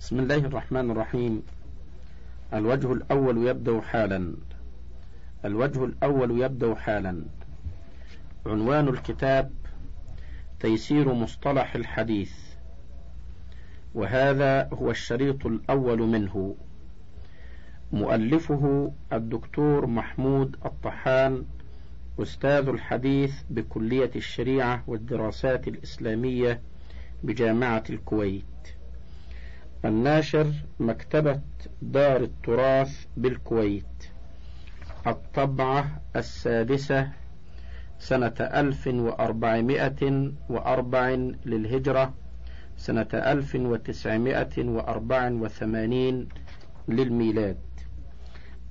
بسم الله الرحمن الرحيم. الوجه الأول يبدأ حالا. الوجه الأول يبدأ حالا. عنوان الكتاب تيسير مصطلح الحديث. وهذا هو الشريط الأول منه. مؤلفه الدكتور محمود الطحان أستاذ الحديث بكلية الشريعة والدراسات الإسلامية بجامعة الكويت. الناشر مكتبة دار التراث بالكويت. الطبعة السادسة سنة ألف وأربعمائة وأربع للهجرة سنة ألف وتسعمائة وأربع وثمانين للميلاد.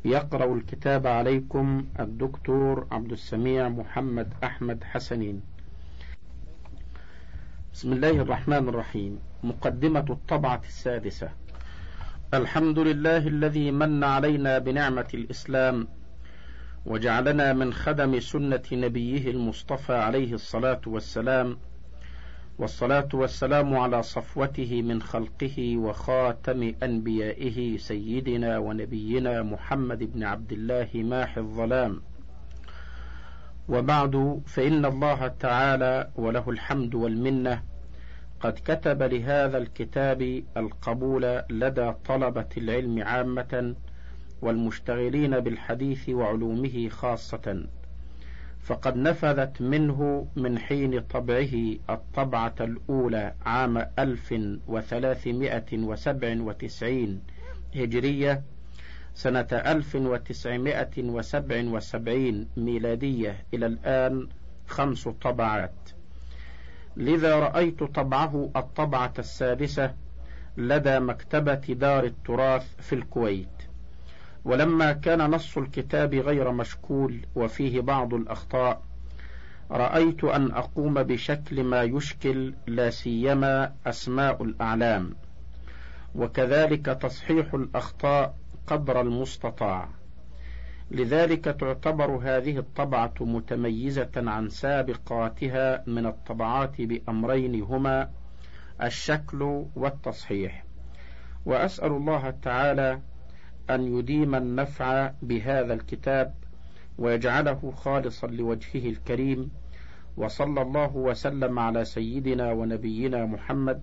يقرأ الكتاب عليكم الدكتور عبد السميع محمد أحمد حسنين. بسم الله الرحمن الرحيم. مقدمة الطبعة السادسة. الحمد لله الذي من علينا بنعمة الإسلام وجعلنا من خدم سنة نبيه المصطفى عليه الصلاة والسلام والصلاة والسلام على صفوته من خلقه وخاتم أنبيائه سيدنا ونبينا محمد بن عبد الله ماح الظلام. وبعد فإن الله تعالى وله الحمد والمنة قد كتب لهذا الكتاب القبول لدى طلبة العلم عامة والمشتغلين بالحديث وعلومه خاصة فقد نفذت منه من حين طبعه الطبعة الأولى عام ألف وثلاثمائة وسبع وتسعين هجرية سنة ألف وتسعمائة وسبع وسبعين ميلادية إلى الآن خمس طبعات. لذا رأيت طبعه الطبعة السادسة لدى مكتبة دار التراث في الكويت. ولما كان نص الكتاب غير مشكول وفيه بعض الأخطاء رأيت أن أقوم بشكل ما يشكل لا سيما أسماء الأعلام وكذلك تصحيح الأخطاء قدر المستطاع. لذلك تعتبر هذه الطبعة متميزة عن سابقاتها من الطبعات بأمرين هما الشكل والتصحيح. وأسأل الله تعالى أن يديم النفع بهذا الكتاب ويجعله خالصا لوجهه الكريم وصلى الله وسلم على سيدنا ونبينا محمد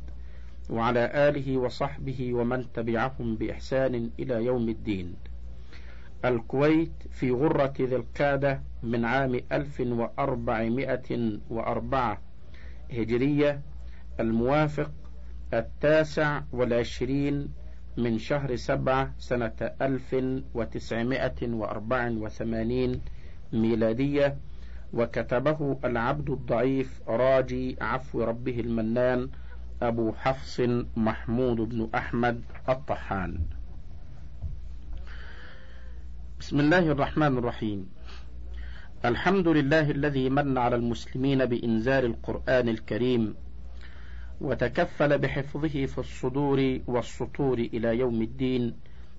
وعلى آله وصحبه ومن تبعهم بإحسان إلى يوم الدين. الكويت في غرة ذي القعدة من عام ألف وأربعمائة وأربعة هجرية الموافق التاسع والعشرين من شهر سبعة سنة ألف وتسعمائة وأربع وثمانين ميلادية وكتبه العبد الضعيف راجي عفو ربه المنان أبو حفص محمود بن أحمد الطحان. بسم الله الرحمن الرحيم. الحمد لله الذي من على المسلمين بإنزال القرآن الكريم وتكفل بحفظه في الصدور والسطور إلى يوم الدين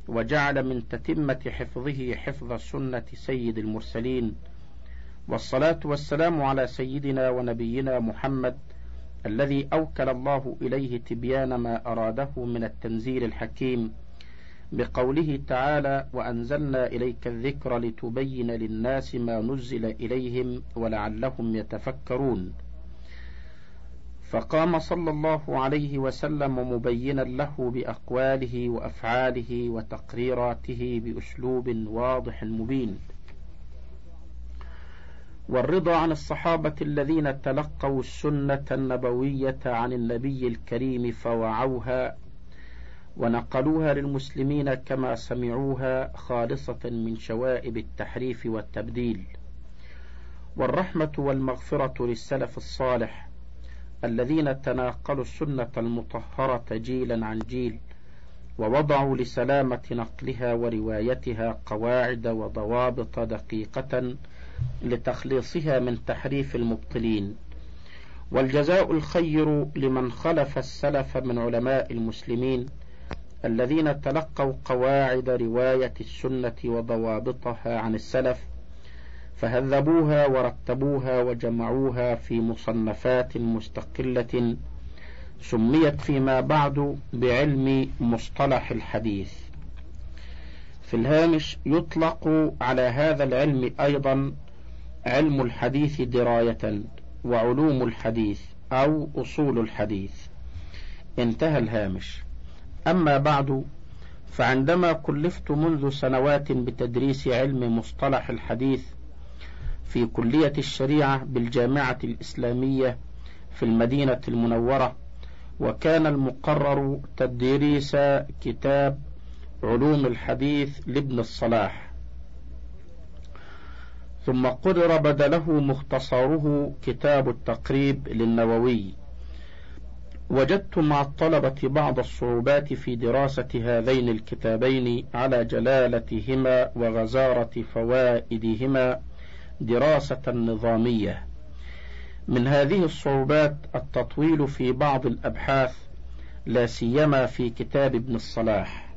وجعل من تتمة حفظه حفظ سنة سيد المرسلين. والصلاة والسلام على سيدنا ونبينا محمد الذي أوكل الله إليه تبيان ما أراده من التنزيل الحكيم. بقوله تعالى وأنزلنا إليك الذكر لتبين للناس ما نزل إليهم ولعلهم يتفكرون. فقام صلى الله عليه وسلم مبينا له بأقواله وأفعاله وتقريراته بأسلوب واضح مبين. والرضا عن الصحابة الذين تلقوا السنة النبوية عن النبي الكريم فوعوها ونقلوها للمسلمين كما سمعوها خالصة من شوائب التحريف والتبديل. والرحمة والمغفرة للسلف الصالح الذين تناقلوا السنة المطهرة جيلا عن جيل ووضعوا لسلامة نقلها وروايتها قواعد وضوابط دقيقة لتخليصها من تحريف المبطلين. والجزاء الخير لمن خلف السلف من علماء المسلمين الذين تلقوا قواعد رواية السنة وضوابطها عن السلف فهذبوها ورتبوها وجمعوها في مصنفات مستقلة سميت فيما بعد بعلم مصطلح الحديث. في الهامش يطلق على هذا العلم أيضا علم الحديث دراية وعلوم الحديث أو أصول الحديث. انتهى الهامش. أما بعد فعندما كلفت منذ سنوات بتدريس علم مصطلح الحديث في كلية الشريعة بالجامعة الإسلامية في المدينة المنورة وكان المقرر تدريس كتاب علوم الحديث لابن الصلاح. ثم قرر بدله مختصره كتاب التقريب للنووي. وجدت مع الطلبة بعض الصعوبات في دراسة هذين الكتابين على جلالتهما وغزارة فوائدهما دراسة نظامية. من هذه الصعوبات التطويل في بعض الأبحاث لا سيما في كتاب ابن الصلاح.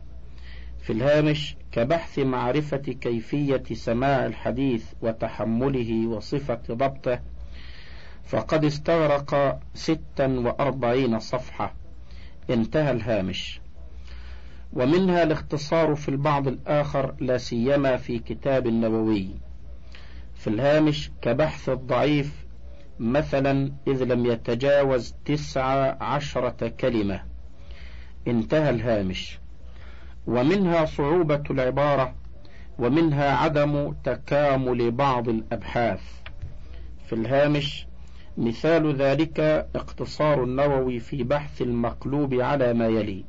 في الهامش كبحث معرفة كيفية سماع الحديث وتحمله وصفة ضبطه فقد استغرق ستا وأربعين صفحة. انتهى الهامش. ومنها الاختصار في البعض الآخر لا سيما في كتاب النووي في الهامش كبحث الضعيف مثلا إذ لم يتجاوز تسع عشرة كلمة. انتهى الهامش. ومنها صعوبة العبارة ومنها عدم تكامل بعض الأبحاث. في الهامش مثال ذلك اقتصار النووي في بحث المقلوب على ما يلي.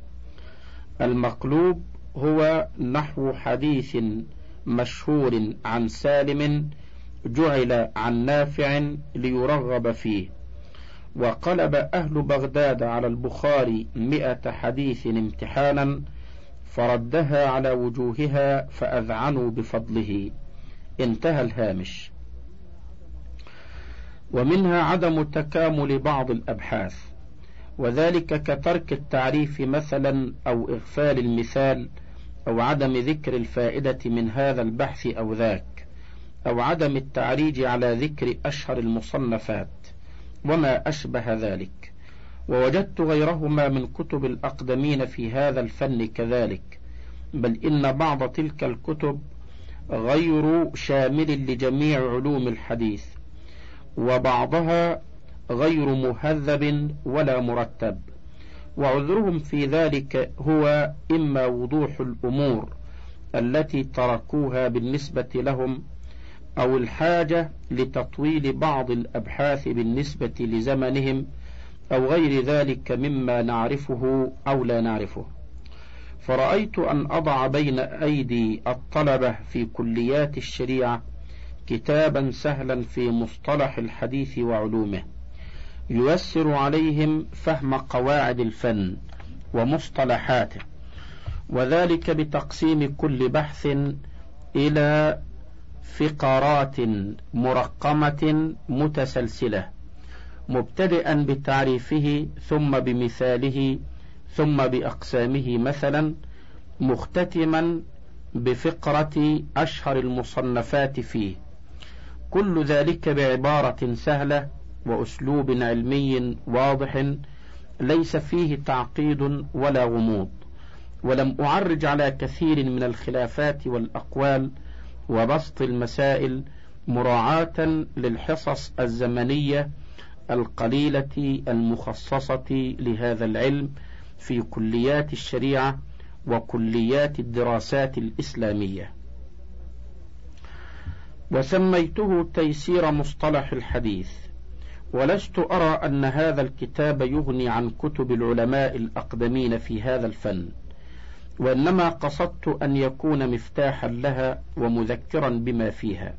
المقلوب هو نحو حديث مشهور عن سالم جعل عن نافع ليرغب فيه. وقلب أهل بغداد على البخاري مئة حديث امتحانا فردها على وجوهها فأذعنوا بفضله. انتهى الهامش. ومنها عدم تكامل بعض الأبحاث وذلك كترك التعريف مثلا أو إغفال المثال أو عدم ذكر الفائدة من هذا البحث أو ذاك أو عدم التعريج على ذكر أشهر المصنفات وما أشبه ذلك. ووجدت غيرهما من كتب الأقدمين في هذا الفن كذلك بل إن بعض تلك الكتب غير شامل لجميع علوم الحديث. وبعضها غير مهذب ولا مرتب. وعذرهم في ذلك هو إما وضوح الأمور التي تركوها بالنسبة لهم أو الحاجة لتطويل بعض الأبحاث بالنسبة لزمنهم أو غير ذلك مما نعرفه أو لا نعرفه. فرأيت أن أضع بين أيدي الطلبة في كليات الشريعة كتابا سهلا في مصطلح الحديث وعلومه. ييسر عليهم فهم قواعد الفن ومصطلحاته وذلك بتقسيم كل بحث إلى فقرات مرقمة متسلسلة مبتدئا بتعريفه ثم بمثاله ثم بأقسامه مثلا مختتما بفقرة أشهر المصنفات فيه. كل ذلك بعبارة سهلة وأسلوب علمي واضح ليس فيه تعقيد ولا غموض ولم أعرج على كثير من الخلافات والأقوال وبسط المسائل مراعاة للحصص الزمنية القليلة المخصصة لهذا العلم في كليات الشريعة وكليات الدراسات الإسلامية. وسميته تيسير مصطلح الحديث، ولست أرى أن هذا الكتاب يغني عن كتب العلماء الأقدمين في هذا الفن، وإنما قصدت أن يكون مفتاحا لها ومذكرا بما فيها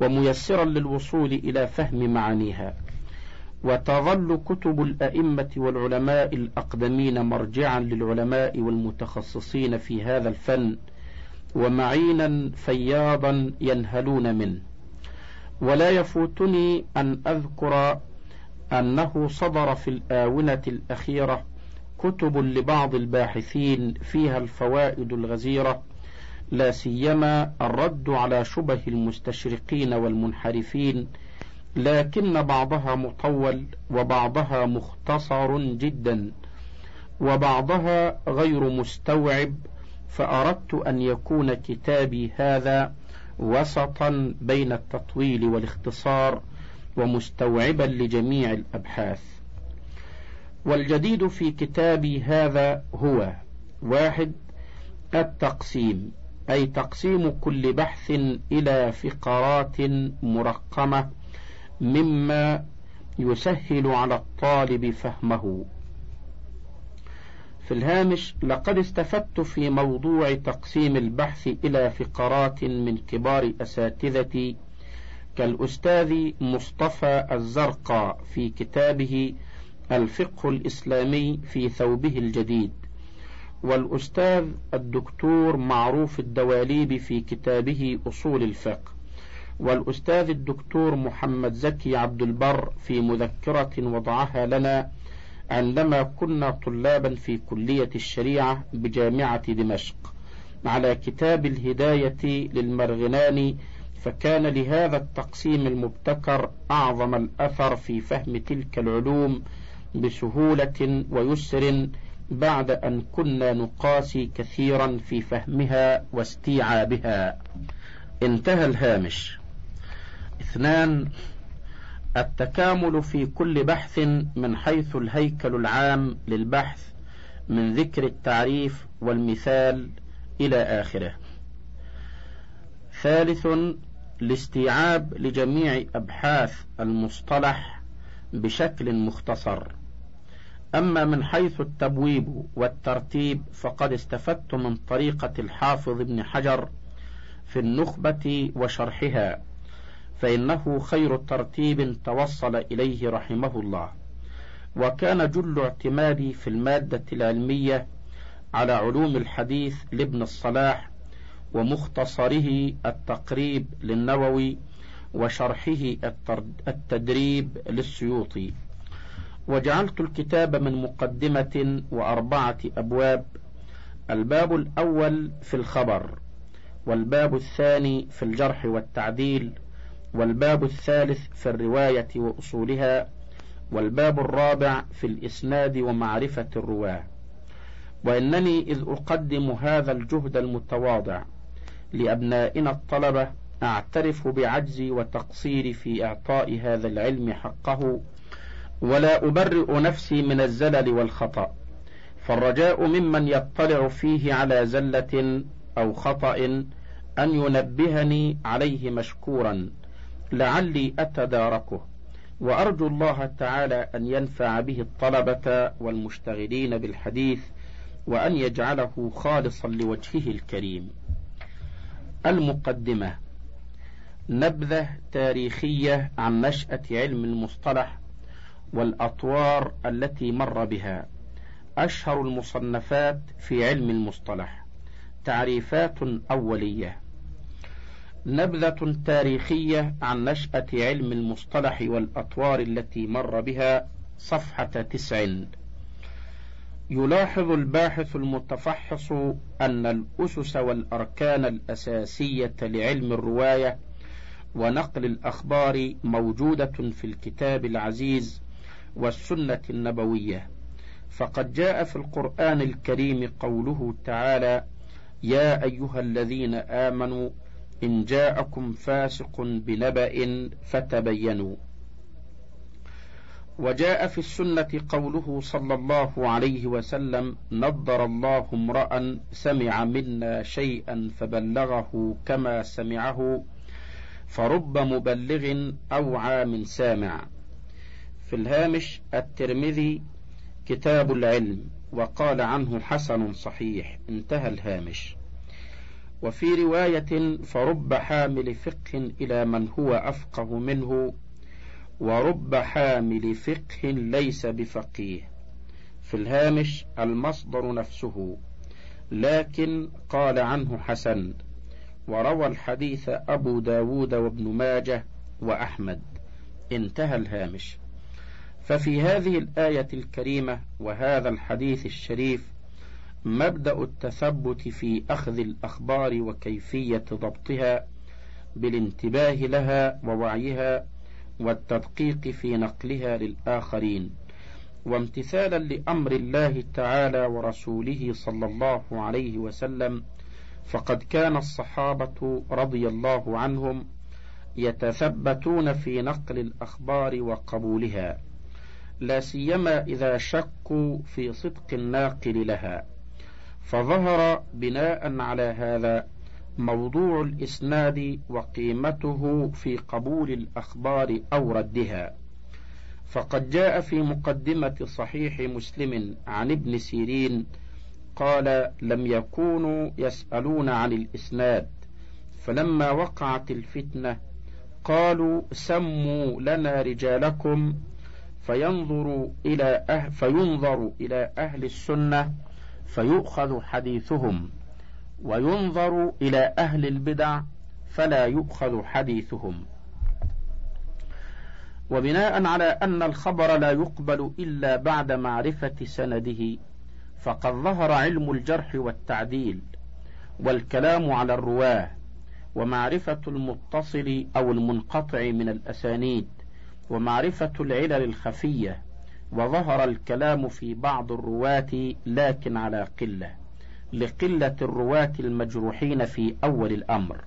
وميسرا للوصول إلى فهم معانيها. وتظل كتب الأئمة والعلماء الأقدمين مرجعا للعلماء والمتخصصين في هذا الفن ومعينا فياضا ينهلون منه. ولا يفوتني أن أذكر أنه صدر في الآونة الأخيرة كتب لبعض الباحثين فيها الفوائد الغزيرة لا سيما الرد على شبه المستشرقين والمنحرفين لكن بعضها مطول وبعضها مختصر جدا وبعضها غير مستوعب فأردت أن يكون كتابي هذا وسطا بين التطويل والاختصار ومستوعبا لجميع الأبحاث. والجديد في كتابي هذا هو واحد التقسيم أي تقسيم كل بحث إلى فقرات مرقمة مما يسهل على الطالب فهمه. في الهامش لقد استفدت في موضوع تقسيم البحث إلى فقرات من كبار أساتذتي كالأستاذ مصطفى الزرقاء في كتابه الفقه الإسلامي في ثوبه الجديد. والأستاذ الدكتور معروف الدواليبي في كتابه أصول الفقه. والأستاذ الدكتور محمد زكي عبد البر في مذكرة وضعها لنا عندما كنا طلابا في كلية الشريعة بجامعة دمشق على كتاب الهداية للمرغناني فكان لهذا التقسيم المبتكر أعظم الأثر في فهم تلك العلوم بسهولة ويسر بعد أن كنا نقاسي كثيرا في فهمها واستيعابها. انتهى الهامش. اثنان التكامل في كل بحث من حيث الهيكل العام للبحث من ذكر التعريف والمثال إلى آخره. ثالث الاستيعاب لجميع أبحاث المصطلح بشكل مختصر. أما من حيث التبويب والترتيب فقد استفدت من طريقة الحافظ ابن حجر في النخبة وشرحها فإنه خير ترتيب توصل إليه رحمه الله. وكان جل اعتمادي في المادة العلمية على علوم الحديث لابن الصلاح ومختصره التقريب للنووي وشرحه التدريب للسيوطي. وجعلت الكتاب من مقدمة وأربعة أبواب. الباب الأول في الخبر والباب الثاني في الجرح والتعديل والباب الثالث في الرواية وأصولها والباب الرابع في الإسناد ومعرفة الرواة. وإنني إذ أقدم هذا الجهد المتواضع لأبنائنا الطلبة أعترف بعجزي وتقصيري في إعطاء هذا العلم حقه ولا أبرئ نفسي من الزلل والخطأ. فالرجاء ممن يطلع فيه على زلة أو خطأ أن ينبهني عليه مشكورا. لعلي أتداركه وأرجو الله تعالى أن ينفع به الطلبة والمشتغلين بالحديث وأن يجعله خالصا لوجهه الكريم. المقدمة نبذة تاريخية عن نشأة علم المصطلح والأطوار التي مر بها. أشهر المصنفات في علم المصطلح. تعريفات أولية. نبذة تاريخية عن نشأة علم المصطلح والأطوار التي مر بها صفحة تسع يلاحظ الباحث المتفحص أن الأسس والأركان الأساسية لعلم الرواية ونقل الأخبار موجودة في الكتاب العزيز والسنة النبوية. فقد جاء في القرآن الكريم قوله تعالى يا أيها الذين آمنوا إن جاءكم فاسق بنبأ فتبينوا. وجاء في السنة قوله صلى الله عليه وسلم نضر الله امرأ سمع منا شيئا فبلغه كما سمعه فرب مبلغ أوعى من سامع. في الهامش الترمذي كتاب العلم وقال عنه حسن صحيح. انتهى الهامش. وفي رواية فرب حامل فقه إلى من هو أفقه منه ورب حامل فقه ليس بفقيه. في الهامش المصدر نفسه. لكن قال عنه حسن وروى الحديث أبو داود وابن ماجه وأحمد. انتهى الهامش. ففي هذه الآية الكريمة وهذا الحديث الشريف مبدأ التثبت في أخذ الأخبار وكيفية ضبطها بالانتباه لها ووعيها والتدقيق في نقلها للآخرين. وامتثالا لأمر الله تعالى ورسوله صلى الله عليه وسلم فقد كان الصحابة رضي الله عنهم يتثبتون في نقل الأخبار وقبولها لا سيما إذا شكوا في صدق الناقل لها. فظهر بناء على هذا موضوع الإسناد وقيمته في قبول الأخبار أو ردها. فقد جاء في مقدمة صحيح مسلم عن ابن سيرين قال لم يكونوا يسألون عن الإسناد فلما وقعت الفتنة قالوا سموا لنا رجالكم فينظر إلى أهل فينظر إلى أهل السنة فيؤخذ حديثهم وينظر إلى أهل البدع فلا يؤخذ حديثهم. وبناء على أن الخبر لا يقبل إلا بعد معرفة سنده فقد ظهر علم الجرح والتعديل والكلام على الرواة ومعرفة المتصل أو المنقطع من الأسانيد ومعرفة العلل الخفية وظهر الكلام في بعض الرواة لكن على قلة لقلة الرواة المجروحين في أول الأمر.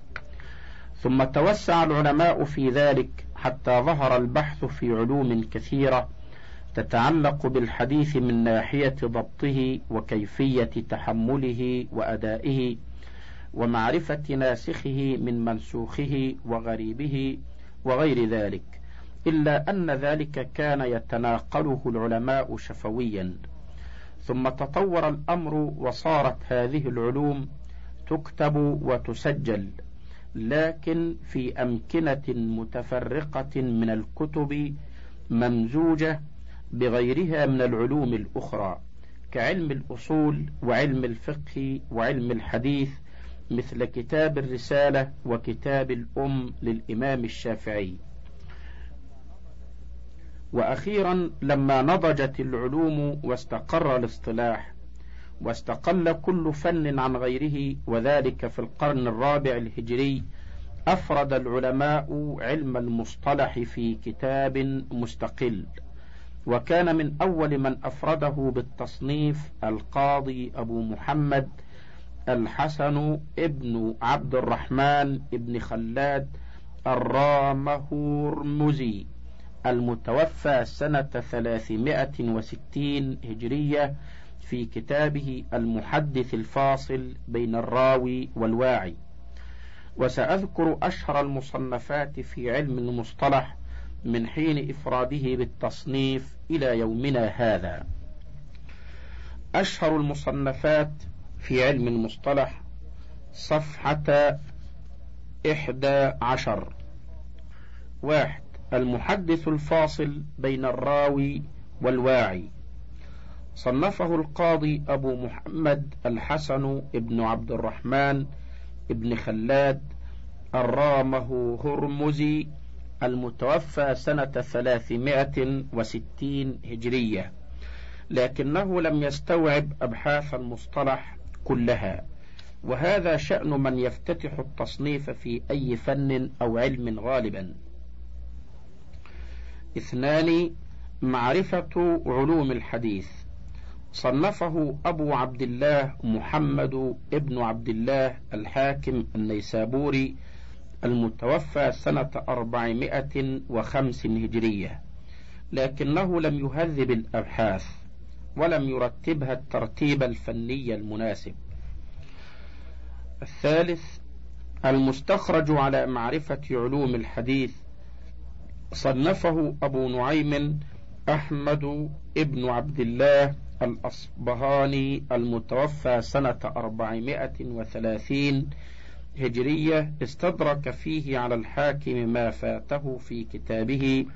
ثم توسع العلماء في ذلك حتى ظهر البحث في علوم كثيرة تتعلق بالحديث من ناحية ضبطه وكيفية تحمله وأدائه ومعرفة ناسخه من منسوخه وغريبه وغير ذلك. إلا أن ذلك كان يتناقله العلماء شفويا. ثم تطور الأمر وصارت هذه العلوم تكتب وتسجل لكن في أمكنة متفرقة من الكتب ممزوجة بغيرها من العلوم الأخرى كعلم الأصول وعلم الفقه وعلم الحديث مثل كتاب الرسالة وكتاب الأم للإمام الشافعي. وأخيرا لما نضجت العلوم واستقر الاصطلاح واستقل كل فن عن غيره وذلك في القرن الرابع الهجري أفرد العلماء علم المصطلح في كتاب مستقل. وكان من أول من أفرده بالتصنيف القاضي أبو محمد الحسن ابن عبد الرحمن ابن خلاد الرامهورمزي المتوفى سنة ثلاثمائة وستين هجرية في كتابه المحدث الفاصل بين الراوي والواعي. وسأذكر أشهر المصنفات في علم المصطلح من حين إفراده بالتصنيف إلى يومنا هذا. أشهر المصنفات في علم المصطلح صفحة إحدى عشر. واحد. المحدث الفاصل بين الراوي والواعي. صنفه القاضي أبو محمد الحسن ابن عبد الرحمن ابن خلاد الرامه هرمزي المتوفى سنة ثلاثمائة وستين هجرية لكنه لم يستوعب أبحاث المصطلح كلها وهذا شأن من يفتتح التصنيف في أي فن أو علم غالبا. اثنان معرفة علوم الحديث. صنفه أبو عبد الله محمد ابن عبد الله الحاكم النيسابوري المتوفى سنة أربعمائة وخمس هجرية. لكنه لم يهذب الأبحاث ولم يرتبها الترتيب الفني المناسب. الثالث المستخرج على معرفة علوم الحديث صنفه أبو نعيم أحمد ابن عبد الله الأصبهاني المتوفى سنة أربعمائة وثلاثين هجرية استدرك فيه على الحاكم ما فاته في كتابه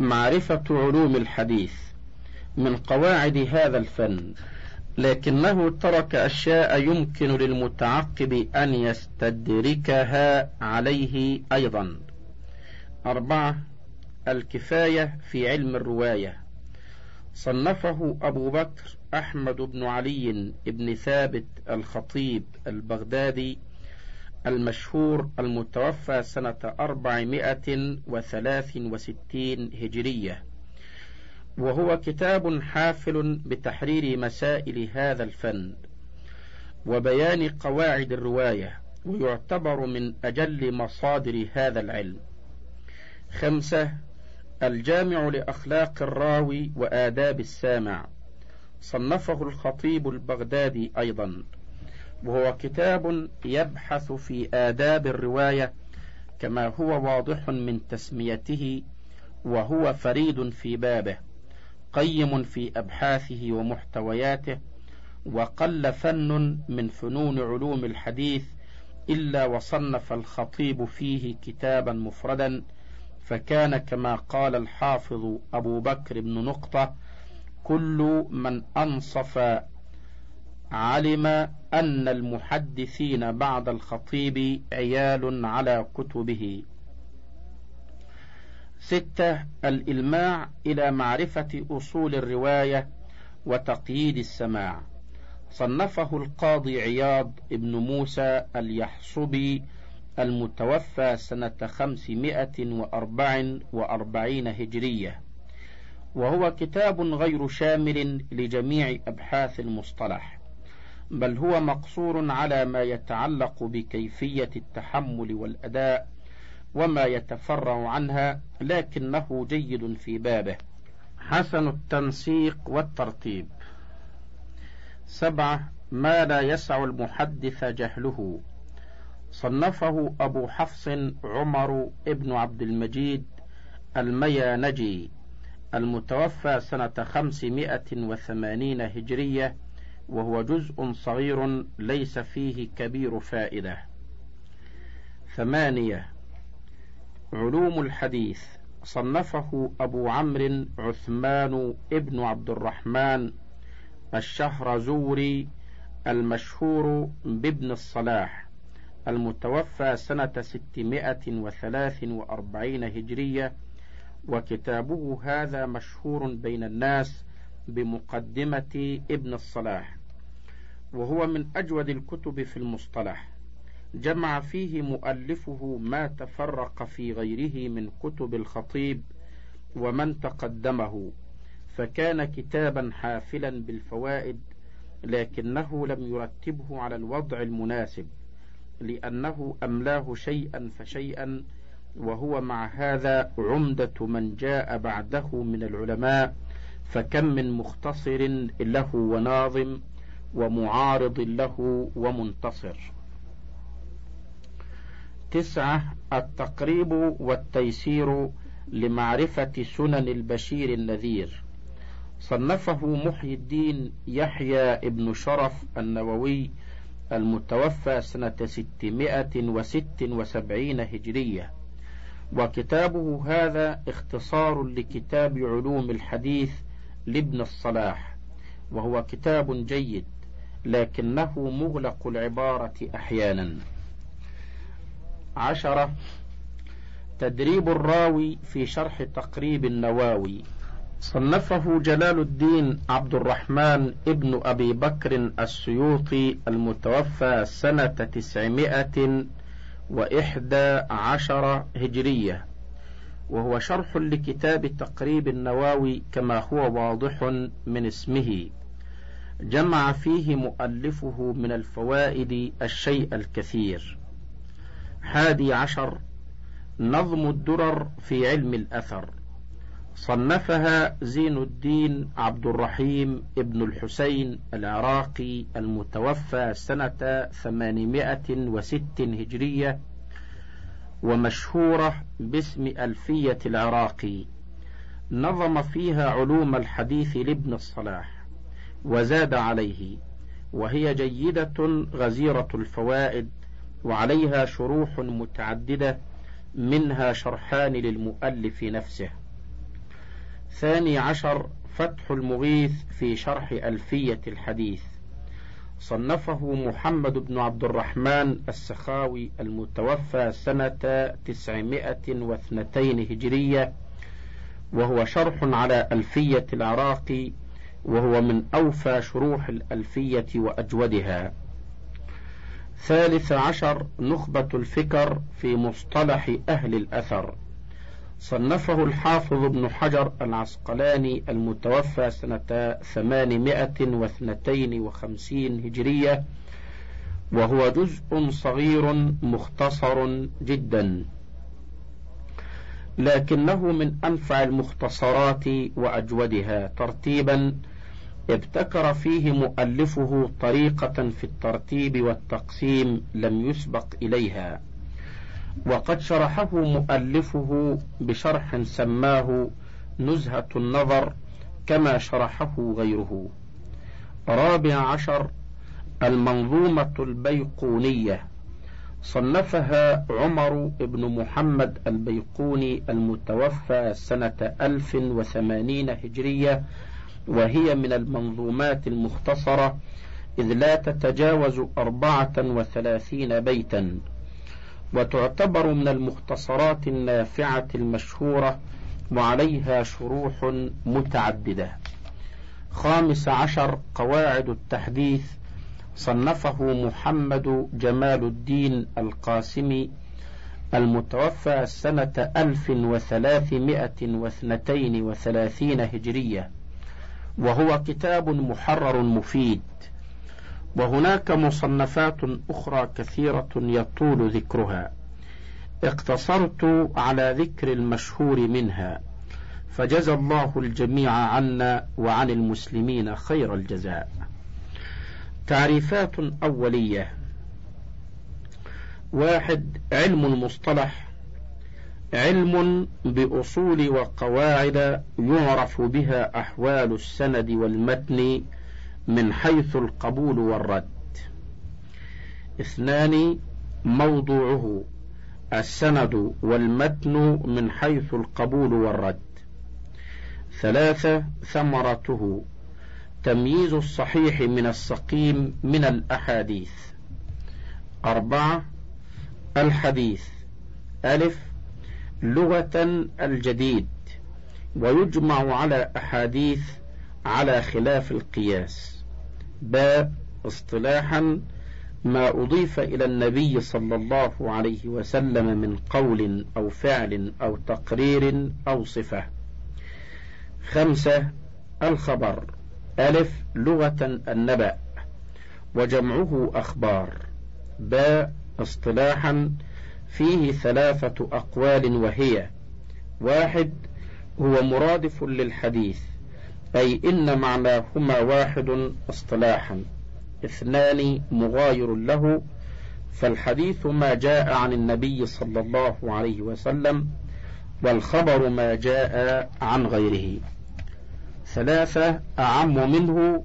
معرفة علوم الحديث من قواعد هذا الفن لكنه ترك أشياء يمكن للمتعقب أن يستدركها عليه أيضا. أربعة الكفاية في علم الرواية. صنفه أبو بكر أحمد بن علي بن ثابت الخطيب البغدادي المشهور المتوفى سنة أربعمائة وثلاث وستين هجرية. وهو كتاب حافل بتحرير مسائل هذا الفن وبيان قواعد الرواية ويعتبر من أجل مصادر هذا العلم. خمسة الجامع لأخلاق الراوي وآداب السامع. صنفه الخطيب البغدادي أيضا. وهو كتاب يبحث في آداب الرواية كما هو واضح من تسميته وهو فريد في بابه قيم في أبحاثه ومحتوياته وقل فن من فنون علوم الحديث إلا وصنف الخطيب فيه كتابا مفردا فكان كما قال الحافظ أبو بكر بن نقطة كل من أنصف علم أن المحدثين بعد الخطيب عيال على كتبه. ستة الإلماع إلى معرفة أصول الرواية وتقييد السماع. صنفه القاضي عياض ابن موسى اليحصبي المتوفى سنة خمسمائة وأربع وأربعين هجرية وهو كتاب غير شامل لجميع أبحاث المصطلح بل هو مقصور على ما يتعلق بكيفية التحمل والأداء وما يتفرع عنها لكنه جيد في بابه. حسن التنسيق والترتيب. سبعة ما لا يسع المحدث جهله. صنفه أبو حفص عمر ابن عبد المجيد الميانجي المتوفى سنة خمسمائة وثمانين هجرية وهو جزء صغير ليس فيه كبير فائدة. ثمانية علوم الحديث. صنفه أبو عمرو عثمان ابن عبد الرحمن الشهرزوري المشهور بابن الصلاح. المتوفى سنة ستمائة وثلاث وأربعين هجرية وكتابه هذا مشهور بين الناس بمقدمة ابن الصلاح وهو من أجود الكتب في المصطلح. جمع فيه مؤلفه ما تفرق في غيره من كتب الخطيب ومن تقدمه فكان كتابا حافلا بالفوائد لكنه لم يرتبه على الوضع المناسب. لأنه أملاه شيئا فشيئا وهو مع هذا عمدة من جاء بعده من العلماء فكم من مختصر له وناظم ومعارض له ومنتصر. تسعة التقريب والتيسير لمعرفة سنن البشير النذير. صنفه محي الدين يحيى ابن شرف النووي المتوفى سنة ستمائة وست وسبعين هجرية. وكتابه هذا اختصار لكتاب علوم الحديث لابن الصلاح وهو كتاب جيد لكنه مغلق العبارة أحيانا. عشرة تدريب الراوي في شرح تقريب النواوي. صنفه جلال الدين عبد الرحمن ابن أبي بكر السيوطي المتوفى سنة تسعمائة وإحدى عشر هجرية وهو شرح لكتاب تقريب النواوي كما هو واضح من اسمه. جمع فيه مؤلفه من الفوائد الشيء الكثير. حادي عشر نظم الدرر في علم الأثر. صنفها زين الدين عبد الرحيم ابن الحسين العراقي المتوفى سنة ثمانمائة وست هجرية ومشهورة باسم ألفية العراقي. نظم فيها علوم الحديث لابن الصلاح وزاد عليه وهي جيدة غزيرة الفوائد وعليها شروح متعددة منها شرحان للمؤلف نفسه. ثاني عشر فتح المغيث في شرح ألفية الحديث. صنفه محمد بن عبد الرحمن السخاوي المتوفى سنة تسعمائة واثنتين هجرية وهو شرح على ألفية العراقي وهو من أوفى شروح الألفية وأجودها. ثالث عشر نخبة الفكر في مصطلح أهل الأثر. صنفه الحافظ ابن حجر العسقلاني المتوفى سنة ثمانمائة واثنتين وخمسين هجرية وهو جزء صغير مختصر جدا. لكنه من أنفع المختصرات وأجودها. ترتيبا ابتكر فيه مؤلفه طريقة في الترتيب والتقسيم لم يسبق إليها. وقد شرحه مؤلفه بشرح سماه نزهة النظر كما شرحه غيره. رابع عشر المنظومة البيقونية. صنفها عمر بن محمد البيقوني المتوفى سنة ألف وثمانين هجرية وهي من المنظومات المختصرة إذ لا تتجاوز أربعة وثلاثين بيتا. وتعتبر من المختصرات النافعة المشهورة وعليها شروح متعددة. خامس عشر قواعد التحديث صنفه محمد جمال الدين القاسمي المتوفى سنة ألف وثلاثمائة واثنتين وثلاثين هجرية وهو كتاب محرر مفيد. وهناك مصنفات أخرى كثيرة يطول ذكرها. اقتصرت على ذكر المشهور منها. فجزى الله الجميع عنا وعن المسلمين خير الجزاء. تعريفات أولية. واحد علم المصطلح. علم بأصول وقواعد يعرف بها أحوال السند والمتن من حيث القبول والرد. اثنان موضوعه السند والمتن من حيث القبول والرد. ثلاثة ثمرته. تمييز الصحيح من السقيم من الأحاديث. أربعة الحديث. ألف لغة الجديد. ويجمع على أحاديث على خلاف القياس. باء اصطلاحا ما أضيف إلى النبي صلى الله عليه وسلم من قول أو فعل أو تقرير أو صفة. خمسة الخبر. ألف لغة النبأ. وجمعه أخبار. باء اصطلاحا فيه ثلاثة أقوال وهي. واحد هو مرادف للحديث. أي إن معناهما واحد اصطلاحا. اثنان مغاير له فالحديث ما جاء عن النبي صلى الله عليه وسلم والخبر ما جاء عن غيره. ثلاثة أعم منه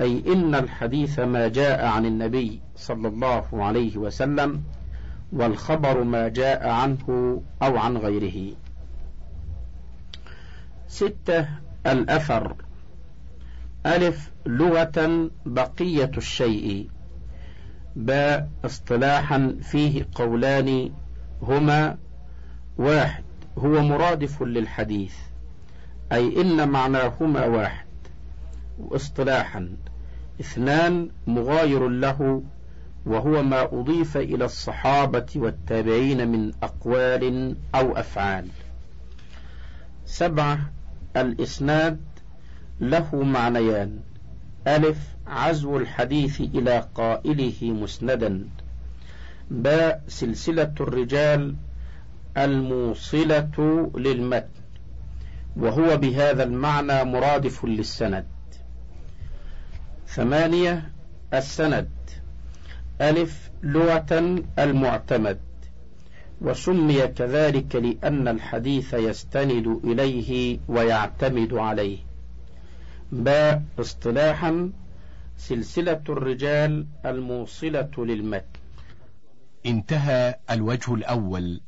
أي إن الحديث ما جاء عن النبي صلى الله عليه وسلم والخبر ما جاء عنه أو عن غيره. ستة الأثر. ألف لغة بقية الشيء. باء اصطلاحا فيه قولان هما. واحد هو مرادف للحديث أي إن معناهما واحد. واصطلاحا اثنان مغاير له وهو ما أضيف إلى الصحابة والتابعين من أقوال أو أفعال. سبعة الإسناد له معنيان. ألف عزو الحديث إلى قائله مسندا. باء سلسلة الرجال الموصلة للمتن. وهو بهذا المعنى مرادف للسند. ثمانية السند. ألف لغة المعتمد. وسمي كذلك لأن الحديث يستند إليه ويعتمد عليه. باء اصطلاحا سلسلة الرجال الموصلة للمتن. انتهى الوجه الأول.